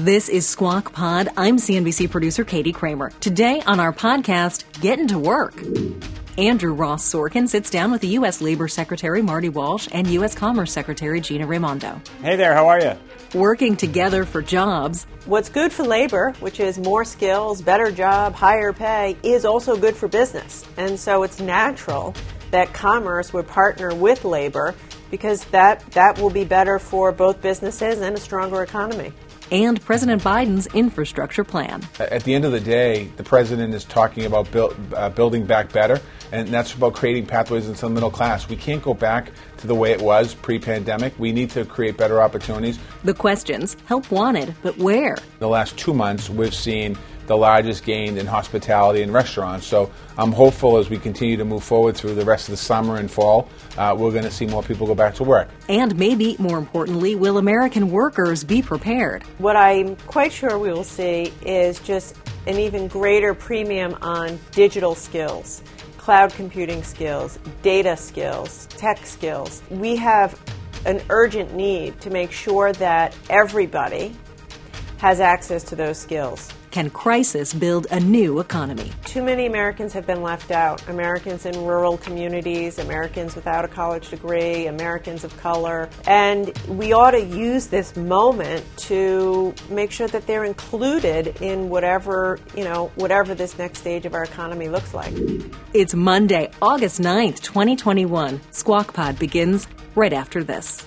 This is Squawk Pod. I'm CNBC producer Katie Kramer. Today on our podcast, Getting to Work. Andrew Ross Sorkin sits down with the U.S. Labor Secretary Marty Walsh and U.S. Commerce Secretary Gina Raimondo. Hey there, how are you? Working together for jobs. What's good for labor, which is more skills, better job, higher pay, is also good for business. And so it's natural that commerce would partner with labor because that, that will be better for both businesses and a stronger economy and President Biden's infrastructure plan. At the end of the day, the president is talking about build, uh, building back better, and that's about creating pathways into the middle class. We can't go back to the way it was pre pandemic. We need to create better opportunities. The questions help wanted, but where? The last two months, we've seen the largest gain in hospitality and restaurants. So I'm hopeful as we continue to move forward through the rest of the summer and fall, uh, we're going to see more people go back to work. And maybe more importantly, will American workers be prepared? What I'm quite sure we will see is just an even greater premium on digital skills. Cloud computing skills, data skills, tech skills. We have an urgent need to make sure that everybody has access to those skills. Can crisis build a new economy? Too many Americans have been left out. Americans in rural communities, Americans without a college degree, Americans of color. And we ought to use this moment to make sure that they're included in whatever, you know, whatever this next stage of our economy looks like. It's Monday, August 9th, 2021. Squawk Pod begins right after this.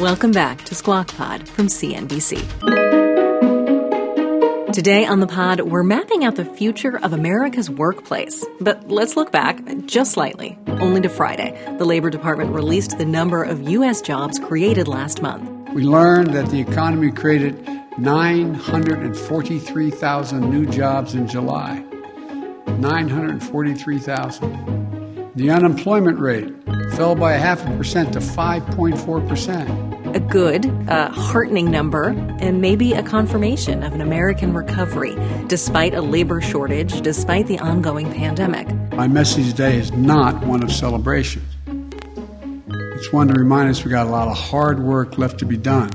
Welcome back to Squawk Pod from CNBC. Today on the pod, we're mapping out the future of America's workplace. But let's look back just slightly, only to Friday. The Labor Department released the number of U.S. jobs created last month. We learned that the economy created 943,000 new jobs in July. 943,000. The unemployment rate fell by a half a percent to 5.4%. A good, uh, heartening number, and maybe a confirmation of an American recovery, despite a labor shortage, despite the ongoing pandemic. My message today is not one of celebration. It's one to remind us we got a lot of hard work left to be done,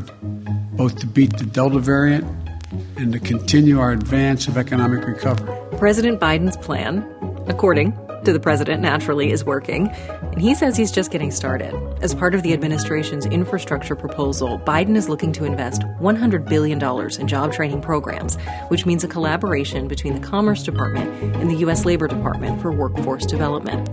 both to beat the Delta variant and to continue our advance of economic recovery. President Biden's plan, according to the president naturally is working, and he says he's just getting started. As part of the administration's infrastructure proposal, Biden is looking to invest $100 billion in job training programs, which means a collaboration between the Commerce Department and the U.S. Labor Department for workforce development.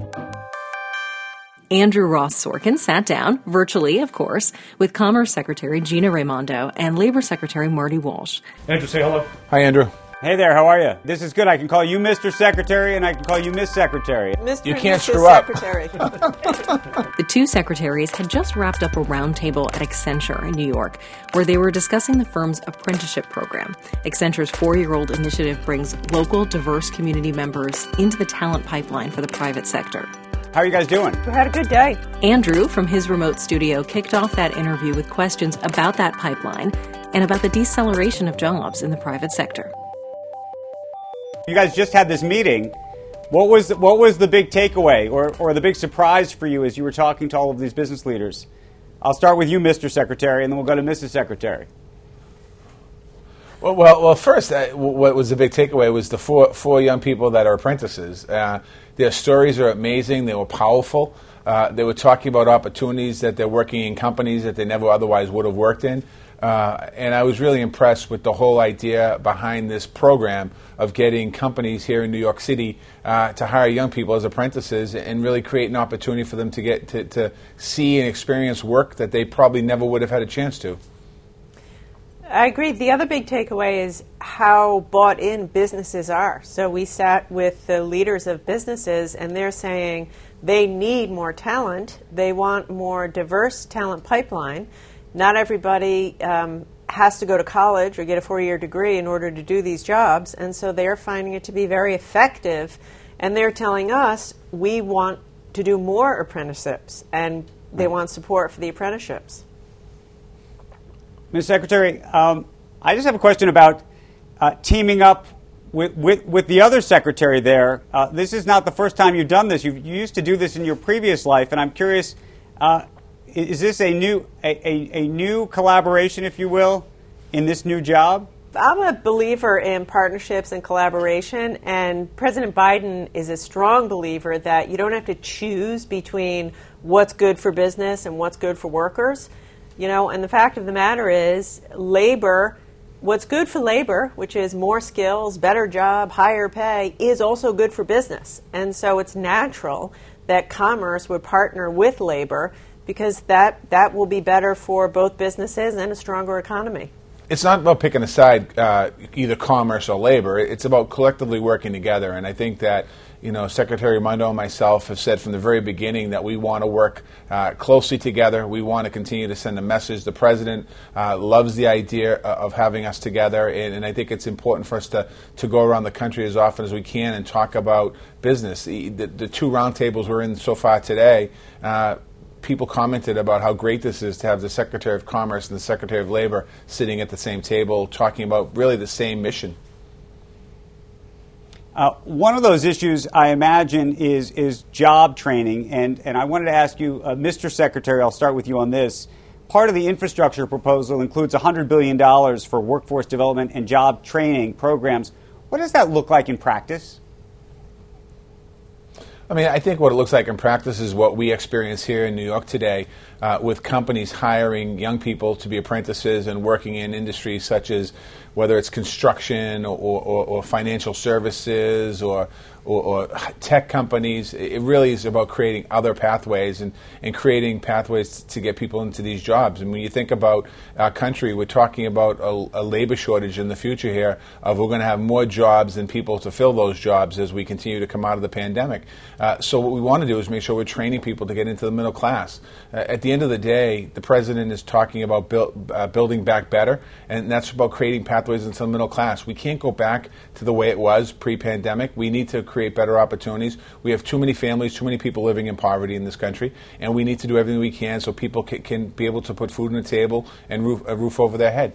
Andrew Ross Sorkin sat down, virtually, of course, with Commerce Secretary Gina Raimondo and Labor Secretary Marty Walsh. Andrew, say hello. Hi, Andrew. Hey there, how are you? This is good. I can call you Mr. Secretary and I can call you Miss Secretary. Mr. You can't Mrs. screw up. Secretary. The two secretaries had just wrapped up a roundtable at Accenture in New York, where they were discussing the firm's apprenticeship program. Accenture's four year old initiative brings local, diverse community members into the talent pipeline for the private sector. How are you guys doing? we had a good day. Andrew, from his remote studio, kicked off that interview with questions about that pipeline and about the deceleration of jobs in the private sector. You guys just had this meeting. What was the, what was the big takeaway or, or the big surprise for you as you were talking to all of these business leaders? I'll start with you, Mr. Secretary, and then we'll go to Mrs. Secretary. Well, well, well first, uh, what was the big takeaway was the four, four young people that are apprentices. Uh, their stories are amazing. They were powerful. Uh, they were talking about opportunities that they're working in companies that they never otherwise would have worked in. Uh, and I was really impressed with the whole idea behind this program of getting companies here in New York City uh, to hire young people as apprentices and really create an opportunity for them to get to, to see and experience work that they probably never would have had a chance to. I agree. The other big takeaway is how bought in businesses are. So we sat with the leaders of businesses, and they're saying they need more talent. They want more diverse talent pipeline. Not everybody um, has to go to college or get a four-year degree in order to do these jobs, and so they're finding it to be very effective. And they're telling us we want to do more apprenticeships, and they want support for the apprenticeships. Ms. Secretary, um, I just have a question about uh, teaming up with, with, with the other secretary there. Uh, this is not the first time you've done this. You've, you used to do this in your previous life, and I'm curious uh, is this a new, a, a, a new collaboration, if you will, in this new job? I'm a believer in partnerships and collaboration, and President Biden is a strong believer that you don't have to choose between what's good for business and what's good for workers. You know, and the fact of the matter is, labor, what's good for labor, which is more skills, better job, higher pay, is also good for business. And so it's natural that commerce would partner with labor because that, that will be better for both businesses and a stronger economy. it's not about picking a side, uh, either commerce or labor. It's about collectively working together. And I think that you know Secretary Raimondo and myself have said from the very beginning that we want to work uh, closely together. We want to continue to send a message. The president uh, loves the idea of having us together, and, and I think it's important for us to to go around the country as often as we can and talk about business. The, the, the two roundtables we're in so far today. Uh, people commented about how great this is to have the Secretary of Commerce and the Secretary of Labor sitting at the same table talking about really the same mission. Uh, one of those issues, I imagine, is is job training, and and I wanted to ask you, uh, Mr. Secretary, I'll start with you on this. Part of the infrastructure proposal includes $100 billion for workforce development and job training programs. What does that look like in practice? I mean, I think what it looks like in practice is what we experience here in New York today uh, with companies hiring young people to be apprentices and working in industries such as whether it's construction or, or, or financial services or, or, tech companies. It really is about creating other pathways and, and creating pathways to get people into these jobs. And when you think about our country, we're talking about a, a labor shortage in the future here of we're going to have more jobs than people to fill those jobs as we continue to come out of the pandemic. Uh, so what we want to do is make sure we're training people to get into the middle class. Uh, at the end of the day, the president is talking about build, uh, building back better, and that's about creating pathways into the middle class. We can't go back to the way it was pre-pandemic. We need to create better opportunities. We have too many families, too many people living in poverty in this country, and we need to do everything we can so people can, can be able to put food on the table and roof, a roof over their head.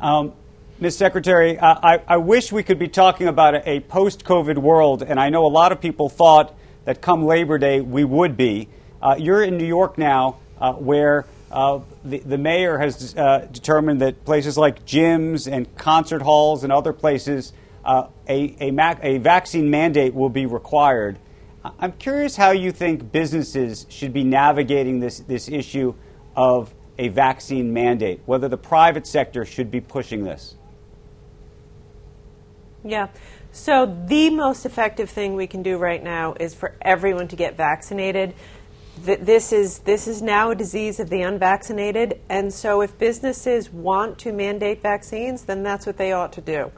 Um, Ms. Secretary, uh, I, I wish we could be talking about a, a post COVID world, and I know a lot of people thought that come Labor Day we would be. Uh, you're in New York now, uh, where uh, the, the mayor has uh, determined that places like gyms and concert halls and other places, uh, a, a, mac- a vaccine mandate will be required. I'm curious how you think businesses should be navigating this, this issue of a vaccine mandate, whether the private sector should be pushing this. Yeah. So the most effective thing we can do right now is for everyone to get vaccinated. Th- this is this is now a disease of the unvaccinated, and so if businesses want to mandate vaccines, then that's what they ought to do.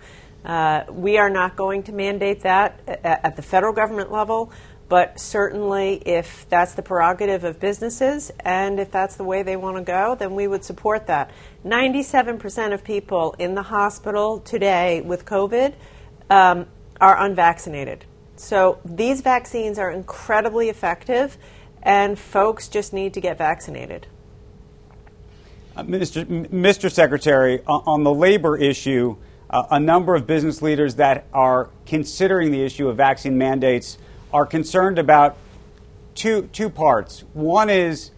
Uh, we are not going to mandate that at, at the federal government level, but certainly if that's the prerogative of businesses and if that's the way they want to go, then we would support that. 97% of people in the hospital today with COVID um, are unvaccinated. So these vaccines are incredibly effective, and folks just need to get vaccinated. Uh, Mr. Mr. Secretary, on the labor issue, uh, a number of business leaders that are considering the issue of vaccine mandates are concerned about two, two parts. One is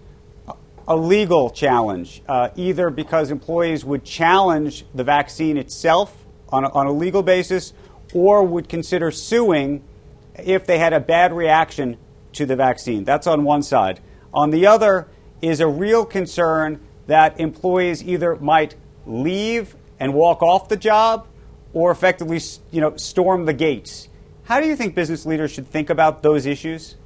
a legal challenge, uh, either because employees would challenge the vaccine itself on a, on a legal basis or would consider suing if they had a bad reaction to the vaccine. That's on one side. On the other is a real concern that employees either might leave and walk off the job or effectively you know, storm the gates. How do you think business leaders should think about those issues?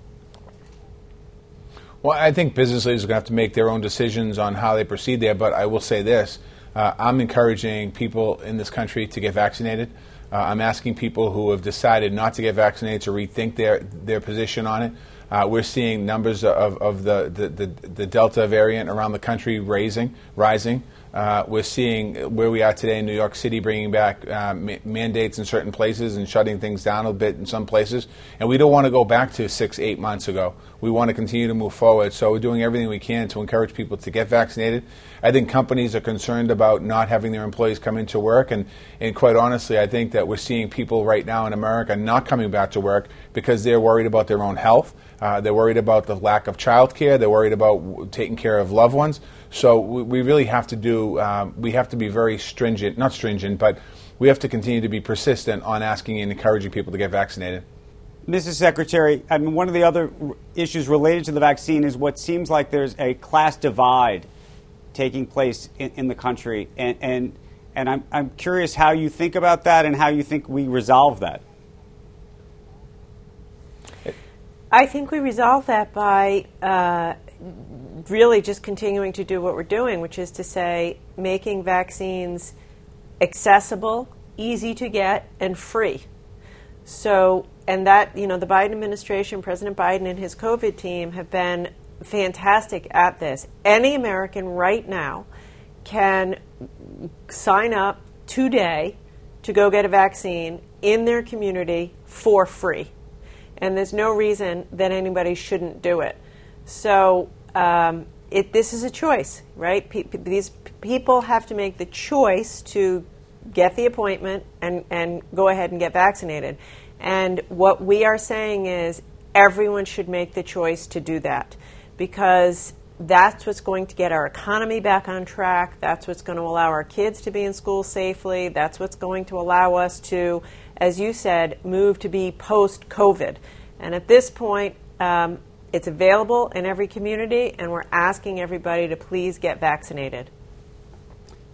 Well, I think business leaders are going to have to make their own decisions on how they proceed there, but I will say this. Uh, I'm encouraging people in this country to get vaccinated. Uh, I'm asking people who have decided not to get vaccinated to rethink their, their position on it. Uh, we're seeing numbers of, of the, the, the, the, Delta variant around the country raising, rising. Uh, we're seeing where we are today in New York City bringing back uh, ma- mandates in certain places and shutting things down a bit in some places. And we don't want to go back to six, eight months ago. We want to continue to move forward. So we're doing everything we can to encourage people to get vaccinated. I think companies are concerned about not having their employees come into work. And, and quite honestly, I think that we're seeing people right now in America not coming back to work because they're worried about their own health. Uh, they're worried about the lack of child care. They're worried about taking care of loved ones. So we, we really have to do, um, we have to be very stringent, not stringent, but we have to continue to be persistent on asking and encouraging people to get vaccinated. Mrs. Secretary, I mean, one of the other issues related to the vaccine is what seems like there's a class divide taking place in, in the country. And, and, and I'm, I'm curious how you think about that and how you think we resolve that. I think we resolve that by uh, really just continuing to do what we're doing, which is to say, making vaccines accessible, easy to get, and free. So, and that, you know, the Biden administration, President Biden and his COVID team have been fantastic at this. Any American right now can sign up today to go get a vaccine in their community for free and there's no reason that anybody shouldn't do it. So um, it, this is a choice, right? Pe- these people have to make the choice to get the appointment and, and go ahead and get vaccinated. And what we are saying is everyone should make the choice to do that because that's what's going to get our economy back on track. That's what's going to allow our kids to be in school safely. That's what's going to allow us to as you said, move to be post COVID. And at this point, um, it's available in every community, and we're asking everybody to please get vaccinated.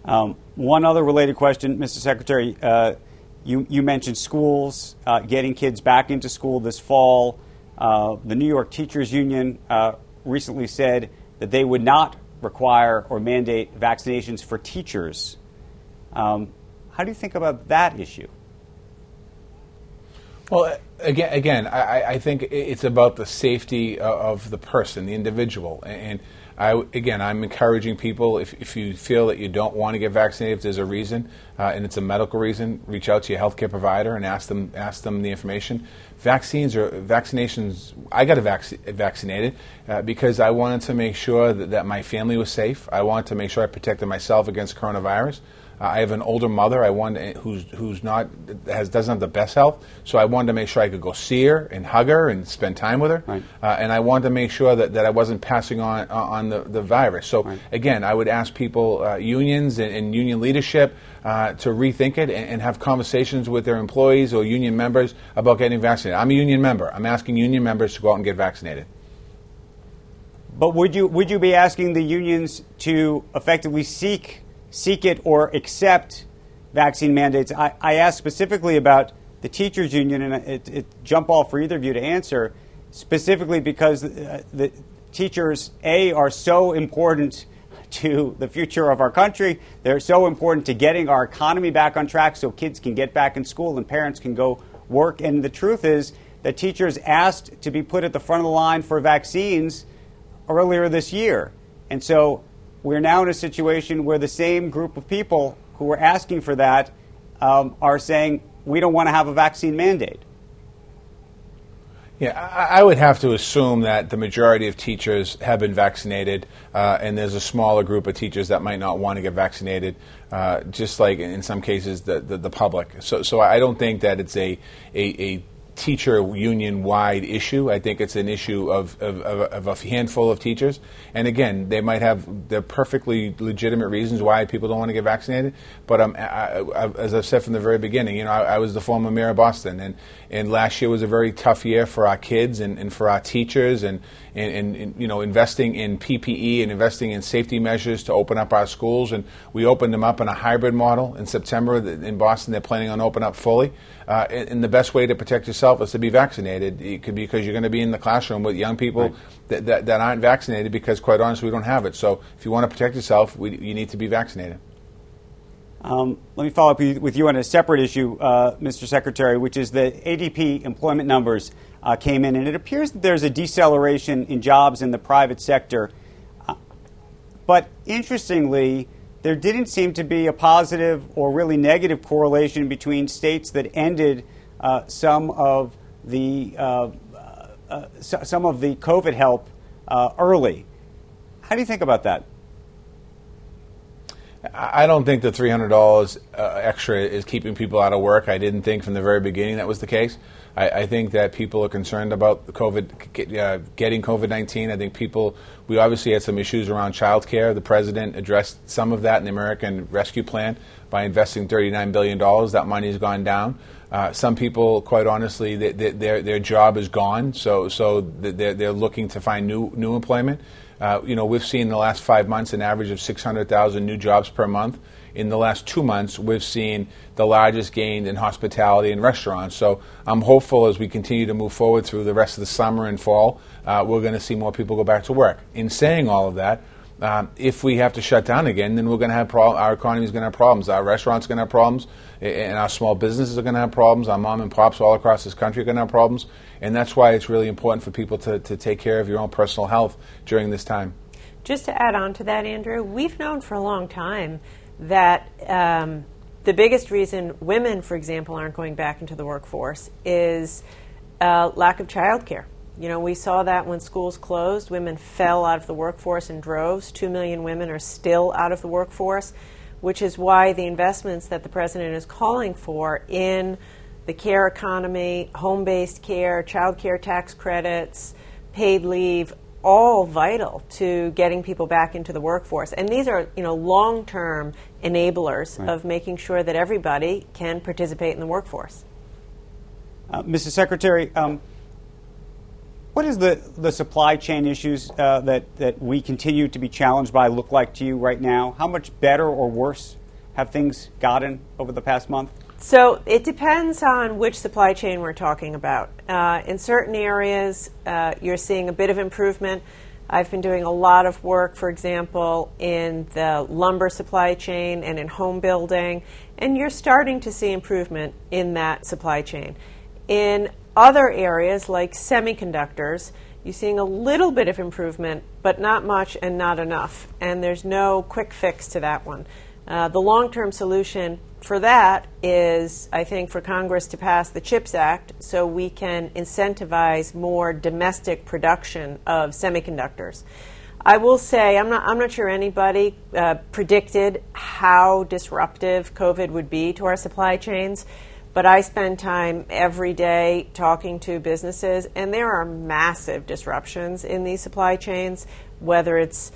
Um, one other related question, Mr. Secretary. Uh, you, you, mentioned schools, uh, getting kids back into school this fall. Uh, the New York Teachers Union uh, recently said that they would not require or mandate vaccinations for teachers. Um, how do you think about that issue? Well, again, again, I, I, think it's about the safety of the person, the individual, and I, again, I'm encouraging people if, if you feel that you don't want to get vaccinated, if there's a reason, uh, and it's a medical reason, reach out to your healthcare provider and ask them ask them the information. Vaccines or vaccinations. I got vac- vaccinated uh, because I wanted to make sure that, that my family was safe. I wanted to make sure I protected myself against coronavirus. Uh, I have an older mother. I wanted who's who's not has doesn't have the best health, so I wanted to make sure I could go see her and hug her and spend time with her. Right. Uh, and I wanted to make sure that, that I wasn't passing on uh, on the, the virus. So right. again, I would ask people, uh, unions and, and, union leadership, uh, to rethink it and, and, have conversations with their employees or union members about getting vaccinated. I'm a union member. I'm asking union members to go out and get vaccinated. But would you would you be asking the unions to effectively seek seek it or accept vaccine mandates. I, I asked specifically about the teachers union, and it, it jump ball for either of you to answer, specifically because uh, the, teachers, A, are so important to the future of our country. They're so important to getting our economy back on track so kids can get back in school and parents can go work. And the truth is that teachers asked to be put at the front of the line for vaccines earlier this year. And so we're now in a situation where the same group of people who were asking for that um, are saying we don't want to have a vaccine mandate. Yeah, I, would have to assume that the majority of teachers have been vaccinated, uh, and there's a smaller group of teachers that might not want to get vaccinated, uh, just like in some cases the, the, the, public. So, so I don't think that it's a, a, a teacher union wide issue. I think it's an issue of, of, of, a handful of teachers. And again, they might have the perfectly legitimate reasons why people don't want to get vaccinated. But um, I, I, as I've said from the very beginning, you know, I, I, was the former mayor of Boston, and, and last year was a very tough year for our kids and, and for our teachers, and, and, and, you know, investing in PPE and investing in safety measures to open up our schools. And we opened them up in a hybrid model in September in Boston. They're planning on opening up fully. Uh, and the best way to protect yourself is to be vaccinated. It could be because you're going to be in the classroom with young people right. that, that, that, aren't vaccinated because, quite honestly, we don't have it. So if you want to protect yourself, we, you need to be vaccinated. Um, let me follow up with you on a separate issue, uh, Mr. Secretary, which is the ADP employment numbers uh, came in, and it appears that there's a deceleration in jobs in the private sector. Uh, but interestingly, there didn't seem to be a positive or really negative correlation between states that ended uh, some of the uh, uh, some of the COVID help uh, early. How do you think about that? I don't think the three hundred dollars uh, extra is keeping people out of work. I didn't think from the very beginning that was the case. I, I think that people are concerned about COVID, uh, getting COVID 19. I think people, we obviously had some issues around child care. The president addressed some of that in the American Rescue Plan by investing $39 billion. That money's gone down. Uh, some people, quite honestly, they, they, their, their job is gone, so, so they're, they're looking to find new, new employment. Uh, you know, we've seen in the last five months an average of 600,000 new jobs per month in the last two months, we've seen the largest gain in hospitality and restaurants. So I'm hopeful as we continue to move forward through the rest of the summer and fall, uh, we're going to see more people go back to work. In saying all of that, um, if we have to shut down again, then we're going to have our economy is going to have problems. Our restaurants are going to have problems, and our small businesses are going to have problems. Our mom and pops all across this country are going to have problems, and that's why it's really important for people to, to take care of your own personal health during this time. Just to add on to that, Andrew, we've known for a long time that um, the biggest reason women, for example, aren't going back into the workforce is uh, lack of childcare. You know, we saw that when schools closed, women fell out of the workforce in droves. Two million women are still out of the workforce, which is why the investments that the president is calling for in the care economy, home based care, child care tax credits, paid leave, all vital to getting people back into the workforce. And these are, you know, long-term enablers right. of making sure that everybody can participate in the workforce. Uh, Mrs. Secretary, um, what is the, the supply chain issues uh, that, that we continue to be challenged by look like to you right now? How much better or worse have things gotten over the past month? So it depends on which supply chain we're talking about. Uh, in certain areas, uh, you're seeing a bit of improvement. I've been doing a lot of work, for example, in the lumber supply chain and in home building, and you're starting to see improvement in that supply chain. In other areas, like semiconductors, you're seeing a little bit of improvement, but not much and not enough. And there's no quick fix to that one. Uh, the long term solution for that is, I think, for Congress to pass the CHIPS Act so we can incentivize more domestic production of semiconductors. I will say, I'm not, I'm not sure anybody uh, predicted how disruptive COVID would be to our supply chains, but I spend time every day talking to businesses, and there are massive disruptions in these supply chains, whether it's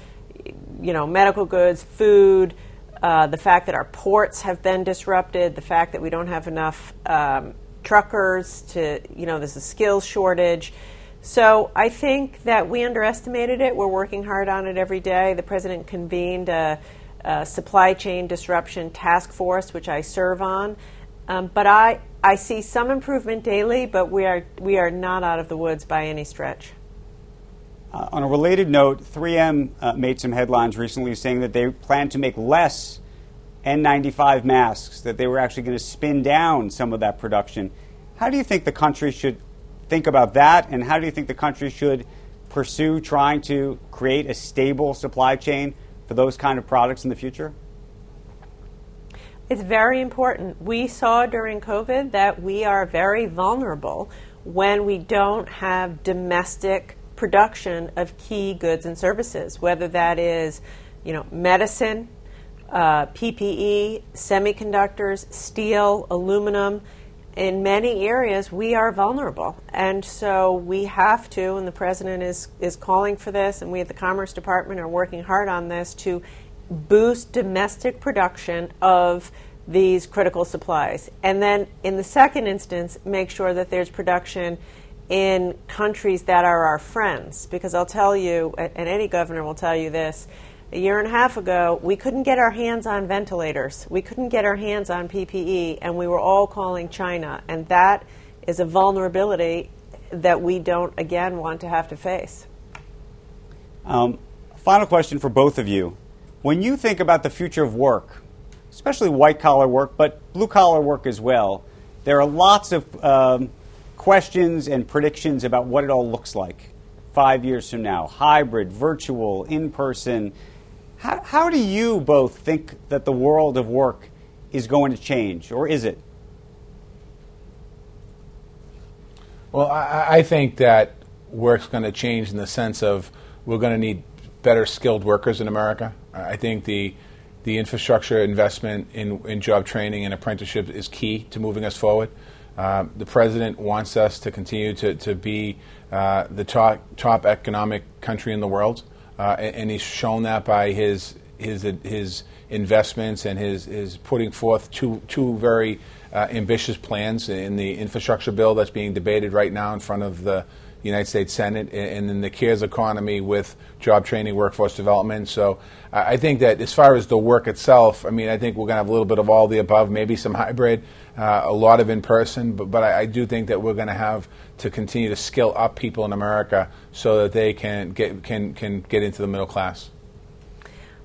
you know medical goods, food, uh, the fact that our ports have been disrupted, the fact that we don't have enough um, truckers to, you know, there's a skills shortage. So I think that we underestimated it. We're working hard on it every day. The president convened a, a supply chain disruption task force, which I serve on. Um, but I, I see some improvement daily, but we are, we are not out of the woods by any stretch. Uh, on a related note, 3M uh, made some headlines recently saying that they plan to make less N95 masks, that they were actually going to spin down some of that production. How do you think the country should think about that, and how do you think the country should pursue trying to create a stable supply chain for those kind of products in the future? It's very important. We saw during COVID that we are very vulnerable when we don't have domestic production of key goods and services, whether that is, you know, medicine, uh, PPE, semiconductors, steel, aluminum. In many areas, we are vulnerable, and so we have to. And the president is is calling for this, and we at the Commerce Department are working hard on this to boost domestic production of these critical supplies. And then, in the second instance, make sure that there's production in countries that are our friends. Because I'll tell you, and any governor will tell you this, a year and a half ago, we couldn't get our hands on ventilators. We couldn't get our hands on PPE, and we were all calling China. And that is a vulnerability that we don't, again, want to have to face. Um, final question for both of you. When you think about the future of work, especially white collar work, but blue collar work as well, there are lots of um, questions and predictions about what it all looks like five years from now hybrid, virtual, in person. How, how do you both think that the world of work is going to change, or is it? Well, I, I think that work's going to change in the sense of we're going to need better skilled workers in America. I think the the infrastructure investment in, in job training and apprenticeship is key to moving us forward. Uh, the president wants us to continue to, to be uh, the top, top economic country in the world, uh, and, and, he's shown that by his his his investments and his, his putting forth two two very uh, ambitious plans in the infrastructure bill that's being debated right now in front of the United States Senate, and in the CARES economy with job training, workforce development. So I think that as far as the work itself, I mean, I think we're going to have a little bit of all the above, maybe some hybrid, uh, a lot of in person, but, but I, I do think that we're going to have to continue to skill up people in America so that they can get, can, can get into the middle class.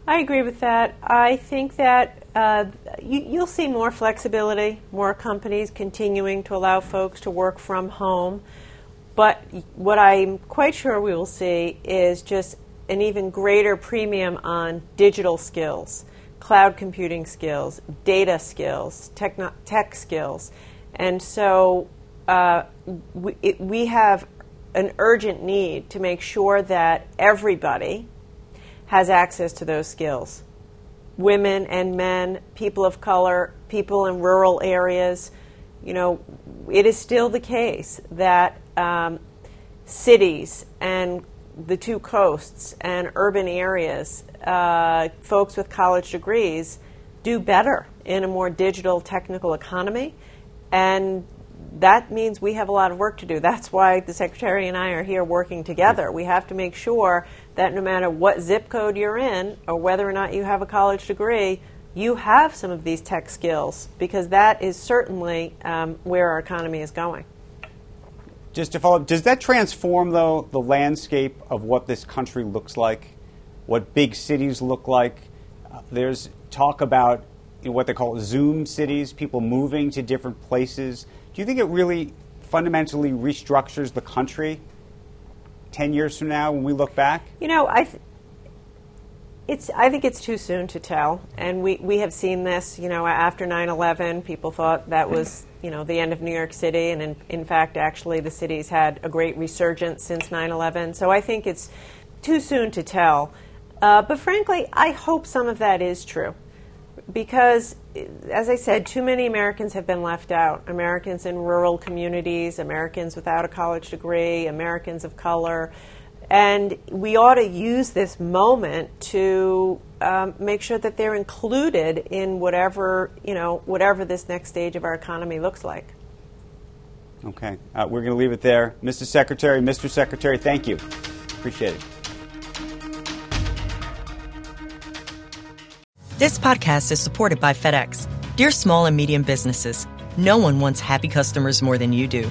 I agree with that. I think that uh, you, will see more flexibility, more companies continuing to allow folks to work from home. But what I'm quite sure we will see is just an even greater premium on digital skills, cloud computing skills, data skills, techno- tech skills. And so uh, we, it, we have an urgent need to make sure that everybody has access to those skills women and men, people of color, people in rural areas. You know, it is still the case that um, cities and the two coasts and urban areas, uh, folks with college degrees do better in a more digital technical economy. And that means we have a lot of work to do. That's why the Secretary and I are here working together. We have to make sure that no matter what zip code you're in or whether or not you have a college degree, you have some of these tech skills because that is certainly um, where our economy is going. Just to follow up, does that transform, though, the landscape of what this country looks like, what big cities look like? Uh, there's talk about you know, what they call Zoom cities, people moving to different places. Do you think it really fundamentally restructures the country 10 years from now when we look back? You know, I, th- it's, I think it's too soon to tell. And we, we have seen this, you know, after 9 11, people thought that was, you know, the end of New York City. And in, in fact, actually, the city's had a great resurgence since 9 11. So I think it's too soon to tell. Uh, but frankly, I hope some of that is true. Because, as I said, too many Americans have been left out. Americans in rural communities, Americans without a college degree, Americans of color. And we ought to use this moment to um, make sure that they're included in whatever, you know, whatever this next stage of our economy looks like. Okay. Uh, we're going to leave it there. Mr. Secretary, Mr. Secretary, thank you. Appreciate it. This podcast is supported by FedEx. Dear small and medium businesses, no one wants happy customers more than you do.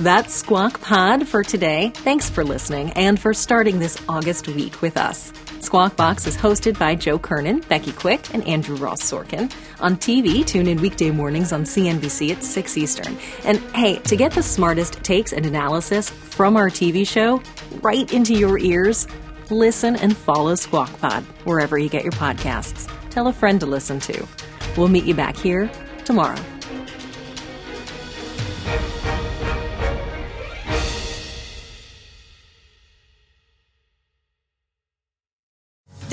That's Squawk Pod for today. Thanks for listening and for starting this August week with us. Squawk Box is hosted by Joe Kernan, Becky Quick, and Andrew Ross Sorkin. On TV, tune in weekday mornings on CNBC at 6 Eastern. And hey, to get the smartest takes and analysis from our TV show right into your ears, listen and follow Squawk Pod wherever you get your podcasts. Tell a friend to listen to. We'll meet you back here tomorrow.